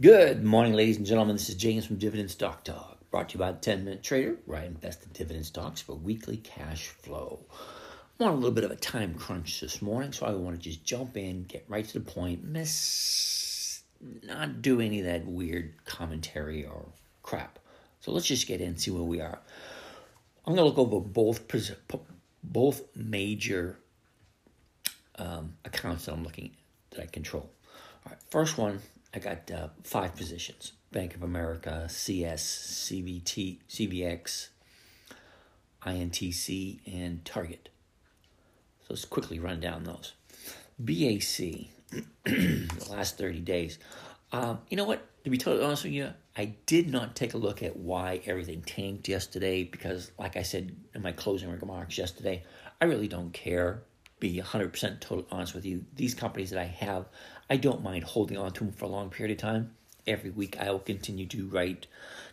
Good morning, ladies and gentlemen. This is James from Dividend Stock Talk, brought to you by the 10 Minute Trader, where I invest in dividend stocks for weekly cash flow. I'm on a little bit of a time crunch this morning, so I want to just jump in, get right to the point, miss not do any of that weird commentary or crap. So let's just get in and see where we are. I'm going to look over both both major um, accounts that I'm looking at, that I control. All right, first one I got uh, five positions Bank of America, CS, CVT, CVX, INTC, and Target. So let's quickly run down those. BAC, the last 30 days. Um, you know what? To be totally honest with you, I did not take a look at why everything tanked yesterday because, like I said in my closing remarks yesterday, I really don't care. Be 100% totally honest with you. These companies that I have, I don't mind holding on to them for a long period of time. Every week, I will continue to write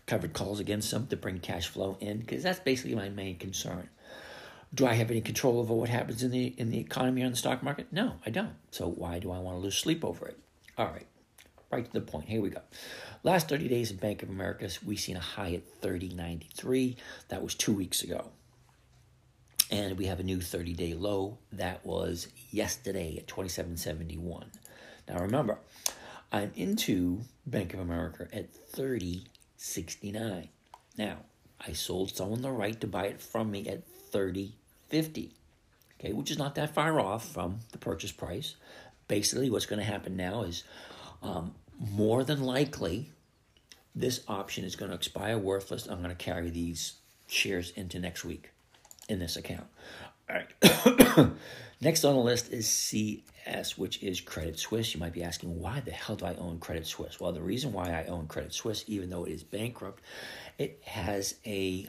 covered calls against them to bring cash flow in because that's basically my main concern. Do I have any control over what happens in the in the economy or in the stock market? No, I don't. So why do I want to lose sleep over it? All right, right to the point. Here we go. Last 30 days in Bank of America, we've seen a high at 30.93. That was two weeks ago. And we have a new 30 day low. That was yesterday at 27.71. Now remember, I'm into Bank of America at 30.69. Now, I sold someone the right to buy it from me at 30.50. Okay, which is not that far off from the purchase price. Basically, what's going to happen now is um, more than likely this option is going to expire worthless. I'm going to carry these shares into next week in this account. All right. Next on the list is CS, which is Credit Suisse. You might be asking, why the hell do I own Credit Suisse? Well, the reason why I own Credit Suisse, even though it is bankrupt, it has a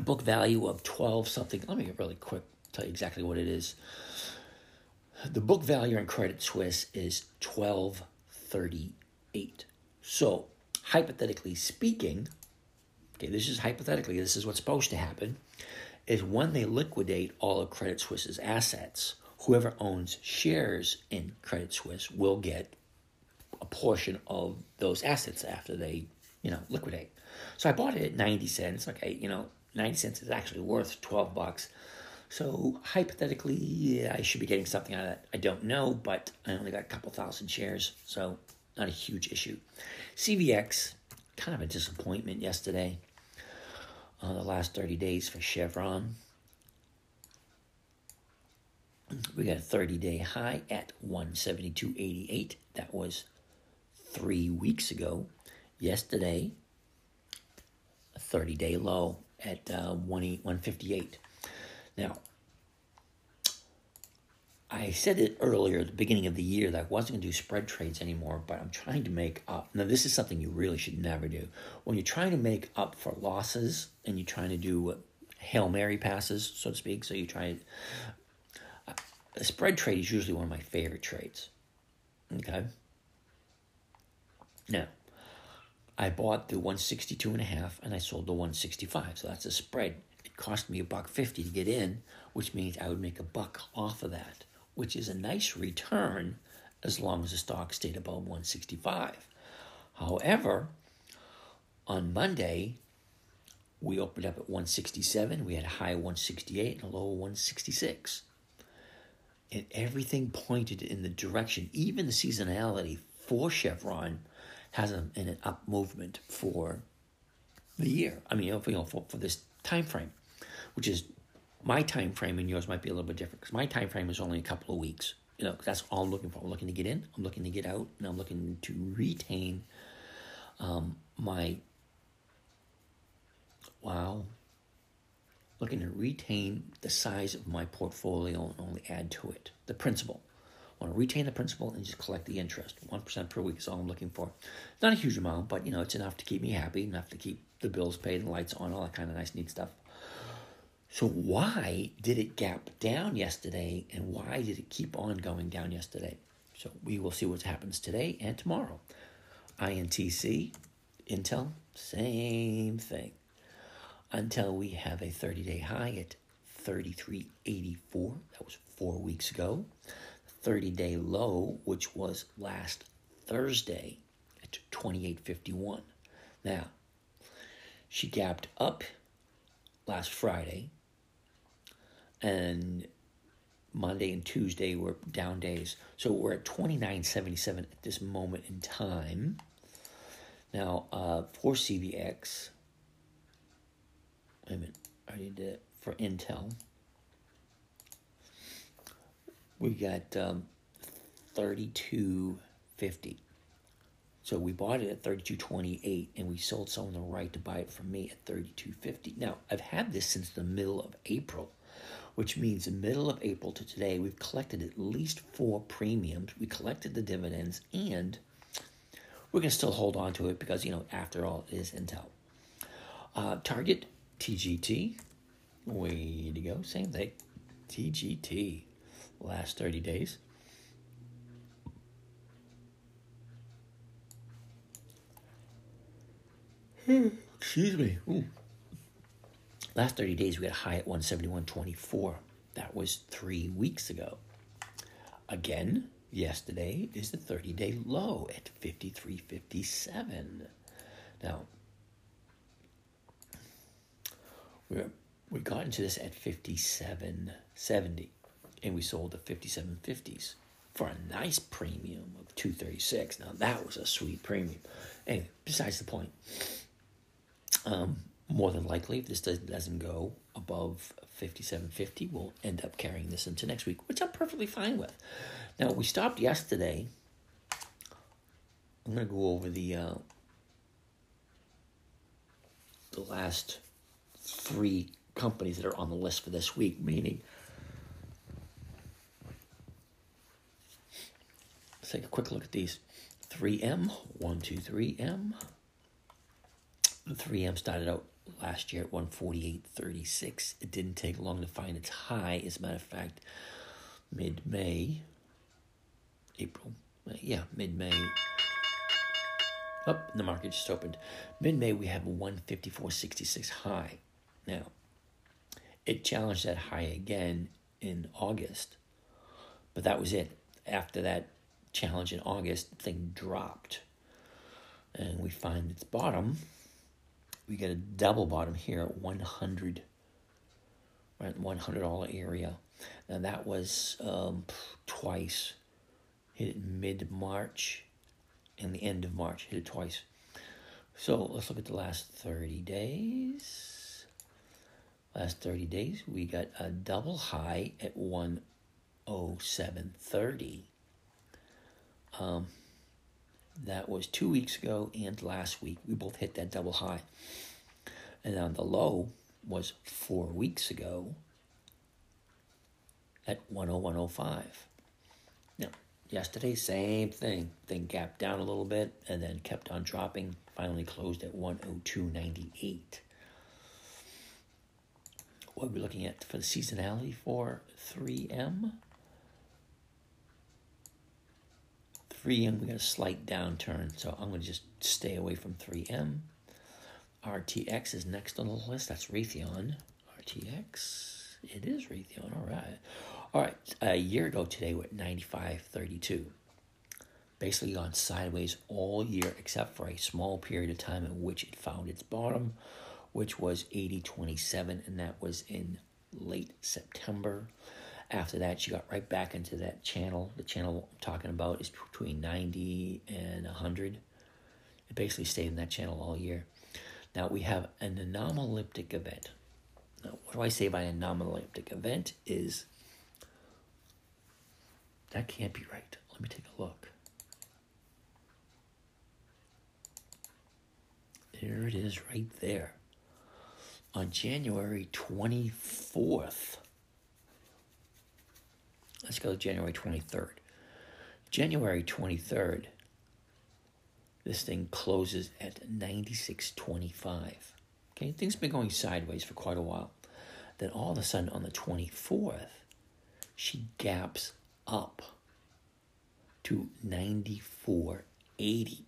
book value of 12 something. Let me get really quick, tell you exactly what it is. The book value in Credit Suisse is 1238. So, hypothetically speaking, okay, this is hypothetically, this is what's supposed to happen is when they liquidate all of Credit Suisse's assets, whoever owns shares in Credit Suisse will get a portion of those assets after they, you know, liquidate. So I bought it at 90 cents. Okay, you know, 90 cents is actually worth 12 bucks. So hypothetically, yeah, I should be getting something out of that. I don't know, but I only got a couple thousand shares, so not a huge issue. CVX, kind of a disappointment yesterday uh, the last 30 days for Chevron. We got a 30 day high at 172.88. That was three weeks ago. Yesterday, a 30 day low at uh, 158. Now, I said it earlier at the beginning of the year that I wasn't going to do spread trades anymore, but I'm trying to make up. Now, this is something you really should never do. When you're trying to make up for losses and you're trying to do Hail Mary passes, so to speak, so you try a spread trade is usually one of my favorite trades. Okay? Now, I bought the 162 and a half and I sold the 165. So that's a spread. It cost me a buck 50 to get in, which means I would make a buck off of that which is a nice return as long as the stock stayed above 165. However, on Monday, we opened up at 167. We had a high 168 and a low 166. And everything pointed in the direction, even the seasonality for Chevron has a, an up movement for the year. I mean, you know, for, for this time frame, which is my time frame and yours might be a little bit different because my time frame is only a couple of weeks. You know, that's all I'm looking for. I'm looking to get in, I'm looking to get out, and I'm looking to retain um, my wow. Looking to retain the size of my portfolio and only add to it. The principal. I want to retain the principal and just collect the interest. 1% per week is all I'm looking for. Not a huge amount, but you know, it's enough to keep me happy, enough to keep the bills paid and lights on, all that kind of nice, neat stuff. So why did it gap down yesterday and why did it keep on going down yesterday? So we will see what happens today and tomorrow. INTC, Intel, same thing. Intel, we have a 30 day high at 33.84. That was four weeks ago. 30 day low, which was last Thursday at 28.51. Now, she gapped up last Friday, and Monday and Tuesday were down days. So we're at 29.77 at this moment in time. Now, uh, for CVX, wait a minute, I need to, for Intel, we got um, 32.50. So we bought it at 32.28 and we sold someone the right to buy it from me at 32.50. Now, I've had this since the middle of April, which means the middle of April to today, we've collected at least four premiums. We collected the dividends and we're going to still hold on to it because, you know, after all, it is Intel. Uh, Target, TGT, way to go, same thing. TGT, last 30 days. Excuse me. Ooh. Last 30 days, we got a high at 171.24. That was three weeks ago. Again, yesterday is the 30 day low at 53.57. Now, we're, we got into this at 57.70 and we sold the 57.50s for a nice premium of 236. Now, that was a sweet premium. Anyway, besides the point. Um, more than likely, if this doesn't go above 57.50, we'll end up carrying this into next week, which I'm perfectly fine with. Now, we stopped yesterday. I'm going to go over the uh, the last three companies that are on the list for this week, meaning let's take a quick look at these. 3M, 123M. 3M started out last year at 148.36. It didn't take long to find its high. As a matter of fact, mid May, April, yeah, mid May. Up, oh, the market just opened. Mid May, we have a 154.66 high. Now, it challenged that high again in August, but that was it. After that challenge in August, the thing dropped. And we find its bottom we get a double bottom here at 100 right? 100 dollar area. And that was um, twice. Hit it mid march and the end of march hit it twice. So let's look at the last 30 days. Last 30 days we got a double high at 10730 um, that was two weeks ago and last week. We both hit that double high. And then the low was four weeks ago at 10105. Now, yesterday, same thing. Thing gapped down a little bit and then kept on dropping. Finally closed at 102.98. What are we looking at for the seasonality for 3M? 3M, we got a slight downturn, so I'm going to just stay away from 3M. RTX is next on the list. That's Raytheon. RTX. It is Raytheon. All right. All right. A year ago today, we're at 95.32. Basically gone sideways all year, except for a small period of time in which it found its bottom, which was 80.27, and that was in late September. After that, she got right back into that channel. The channel I'm talking about is between 90 and 100. It basically stayed in that channel all year. Now we have an anomaloleptic event. Now, what do I say by anomaloleptic event is that can't be right. Let me take a look. There it is right there. On January 24th, Let's go to January 23rd. January 23rd, this thing closes at 96.25. Okay, things have been going sideways for quite a while. Then all of a sudden on the 24th, she gaps up to 94.80.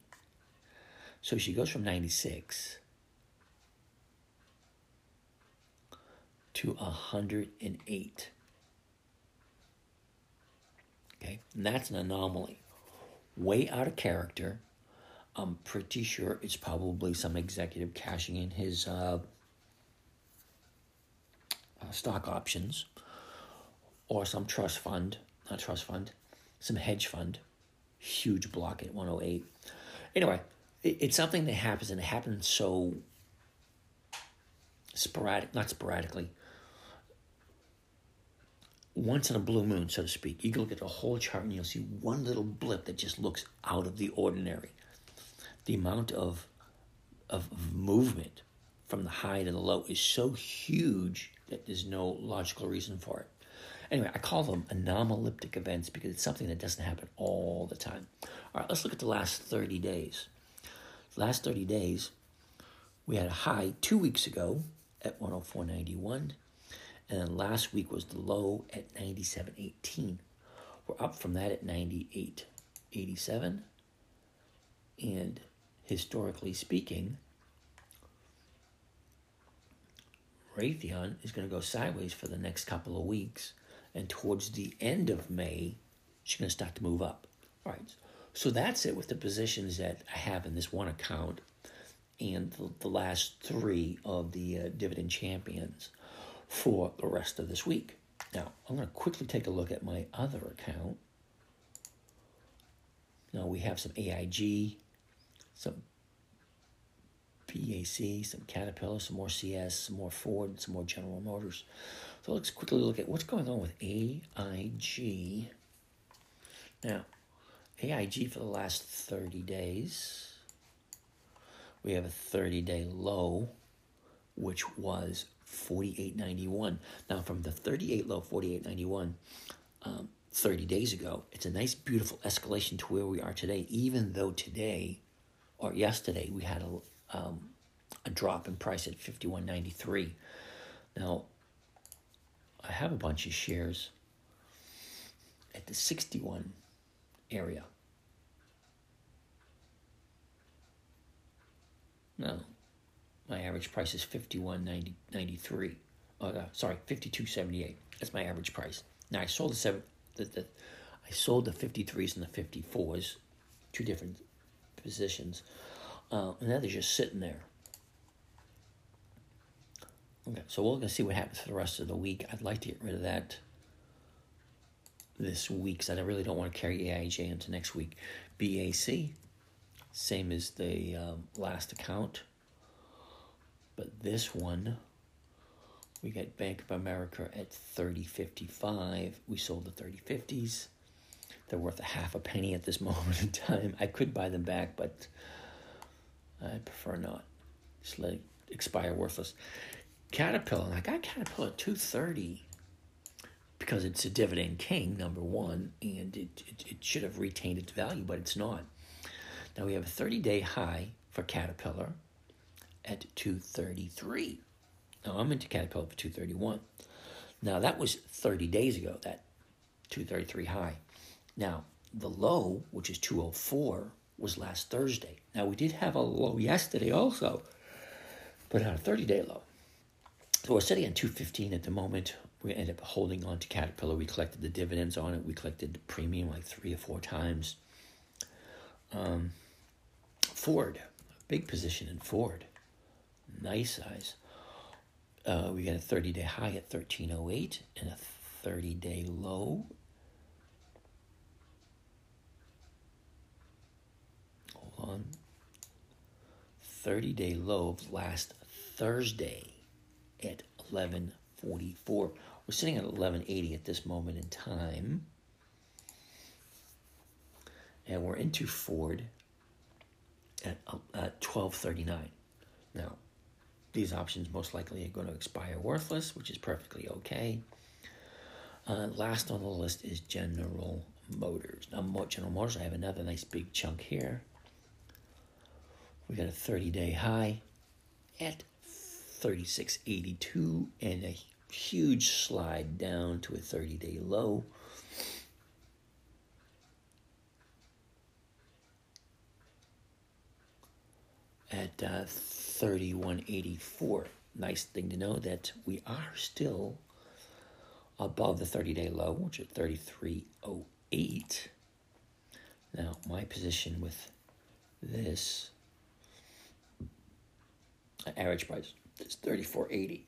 So she goes from 96 to 108. Okay, and that's an anomaly. Way out of character. I'm pretty sure it's probably some executive cashing in his uh, uh, stock options or some trust fund, not trust fund, some hedge fund, huge block at 108. Anyway, it, it's something that happens and it happens so sporadic, not sporadically, once in a blue moon, so to speak. You can look at the whole chart and you'll see one little blip that just looks out of the ordinary. The amount of of movement from the high to the low is so huge that there's no logical reason for it. Anyway, I call them anomalistic events because it's something that doesn't happen all the time. All right, let's look at the last 30 days. The last 30 days, we had a high two weeks ago at 104.91 and last week was the low at 97.18. We're up from that at 98.87. And historically speaking, Raytheon is going to go sideways for the next couple of weeks. And towards the end of May, she's going to start to move up. All right. So that's it with the positions that I have in this one account and the, the last three of the uh, dividend champions for the rest of this week. Now, I'm going to quickly take a look at my other account. Now, we have some AIG, some BAC, some Caterpillar, some more CS, some more Ford, some more General Motors. So let's quickly look at what's going on with AIG. Now, AIG for the last 30 days, we have a 30 day low, which was 48.91. Now, from the 38 low, 48.91, um, 30 days ago, it's a nice, beautiful escalation to where we are today, even though today or yesterday we had a, um, a drop in price at 51.93. Now, I have a bunch of shares at the 61 area. No, my average price is fifty one ninety ninety three. Oh, uh, sorry, fifty two seventy eight. That's my average price. Now I sold the seven. The, the I sold the fifty threes and the fifty fours, two different positions, uh, and now they're just sitting there. Okay, so we're gonna see what happens for the rest of the week. I'd like to get rid of that this week because I really don't want to carry AIG into next week. BAC, same as the um, last account. But this one, we got Bank of America at 30.55. We sold the 30.50s. They're worth a half a penny at this moment in time. I could buy them back, but I prefer not. Just let it expire worthless. Caterpillar, I got Caterpillar at 230 because it's a dividend king, number one, and it, it, it should have retained its value, but it's not. Now we have a 30 day high for Caterpillar at 233. Now I'm into Caterpillar for 231. Now that was 30 days ago, that 233 high. Now the low, which is 204, was last Thursday. Now we did have a low yesterday also, but not a 30 day low. So we're sitting at 215 at the moment. We end up holding on to Caterpillar. We collected the dividends on it. We collected the premium like three or four times. Um, Ford, big position in Ford nice size. Uh, we got a 30 day high at 1308 and a 30 day low. Hold on. 30 day low of last Thursday at 1144. We're sitting at 1180 at this moment in time. And we're into Ford at, uh, at 1239. Now, these options most likely are going to expire worthless, which is perfectly okay. Uh, last on the list is General Motors. Now, General Motors, I have another nice big chunk here. We got a 30 day high at 36.82 and a huge slide down to a 30 day low. At uh, 3184. Nice thing to know that we are still above the 30 day low, which is 3308. Now, my position with this average price is 34.80.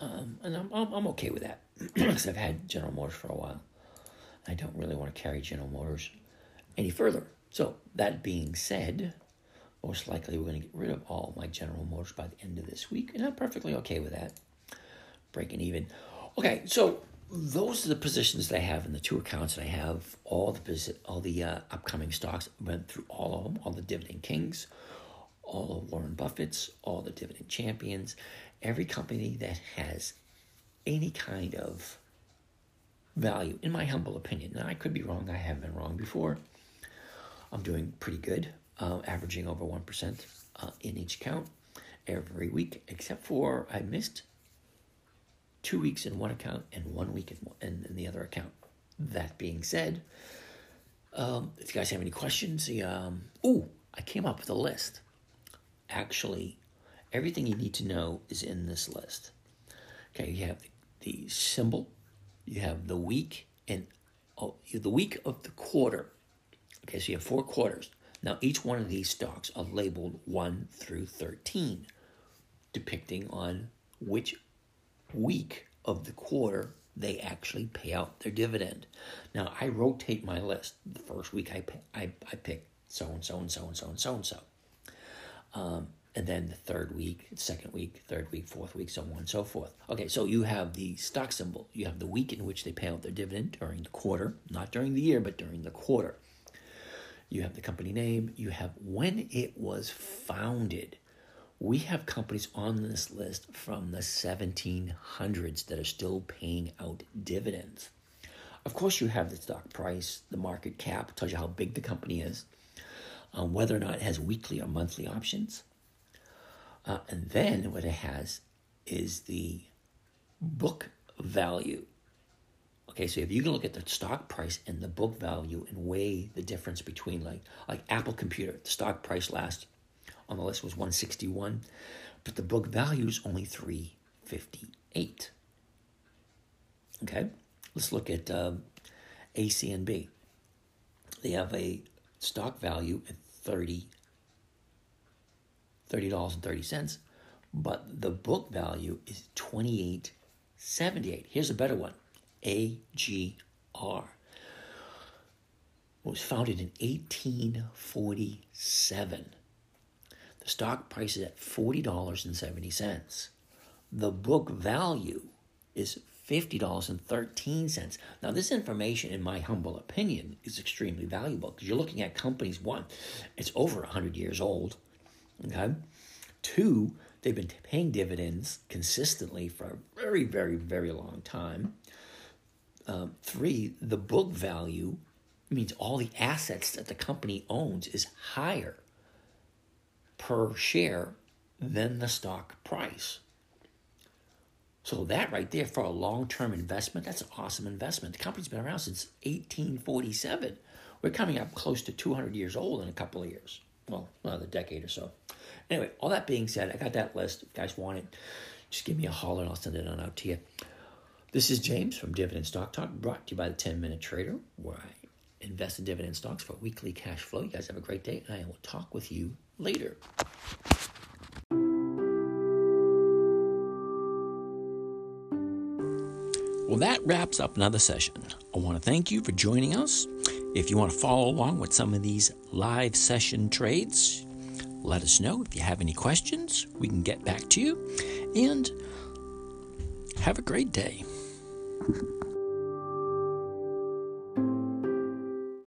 Um, and I'm, I'm, I'm okay with that because I've had General Motors for a while. I don't really want to carry General Motors any further. So, that being said, most likely we're going to get rid of all my General Motors by the end of this week, and I'm perfectly okay with that. Breaking even. Okay, so those are the positions that I have in the two accounts that I have. All the all the uh, upcoming stocks went through all of them, all the dividend kings, all of Warren Buffett's, all the dividend champions, every company that has any kind of value, in my humble opinion. Now, I could be wrong. I have been wrong before. I'm doing pretty good, uh, averaging over 1% uh, in each account every week, except for I missed two weeks in one account and one week in, in, in the other account. That being said, um, if you guys have any questions, the, um, ooh, I came up with a list. Actually, everything you need to know is in this list. Okay, you have the, the symbol, you have the week, and oh, the week of the quarter. Okay, so you have four quarters. Now, each one of these stocks are labeled 1 through 13, depicting on which week of the quarter they actually pay out their dividend. Now, I rotate my list. The first week I, pay, I, I pick so and so and so and so and so and so. Um, and then the third week, second week, third week, fourth week, so on and so forth. Okay, so you have the stock symbol. You have the week in which they pay out their dividend during the quarter, not during the year, but during the quarter. You have the company name. You have when it was founded. We have companies on this list from the 1700s that are still paying out dividends. Of course, you have the stock price, the market cap, tells you how big the company is, um, whether or not it has weekly or monthly options uh, and then what it has is the book value. Okay, so if you can look at the stock price and the book value and weigh the difference between like like Apple Computer, the stock price last on the list was 161, but the book value is only 358. Okay, let's look at um, ACNB. They have a stock value at 30 $30.30, but the book value is twenty eight seventy eight. Here's a better one AGR. Was founded in 1847. The stock price is at $40.70. The book value is $50.13. Now, this information, in my humble opinion, is extremely valuable because you're looking at companies, one, it's over 100 years old. Okay. Two, they've been paying dividends consistently for a very, very, very long time. Um, three, the book value means all the assets that the company owns is higher per share than the stock price. So that right there for a long-term investment, that's an awesome investment. The company's been around since 1847. We're coming up close to 200 years old in a couple of years well, another decade or so. Anyway, all that being said, I got that list. If you guys want it, just give me a holler and I'll send it on out to you. This is James from Dividend Stock Talk, brought to you by the 10 Minute Trader, where I invest in dividend stocks for weekly cash flow. You guys have a great day, and I will talk with you later. Well, that wraps up another session. I want to thank you for joining us. If you want to follow along with some of these live session trades, let us know. If you have any questions, we can get back to you. And have a great day. Thank you.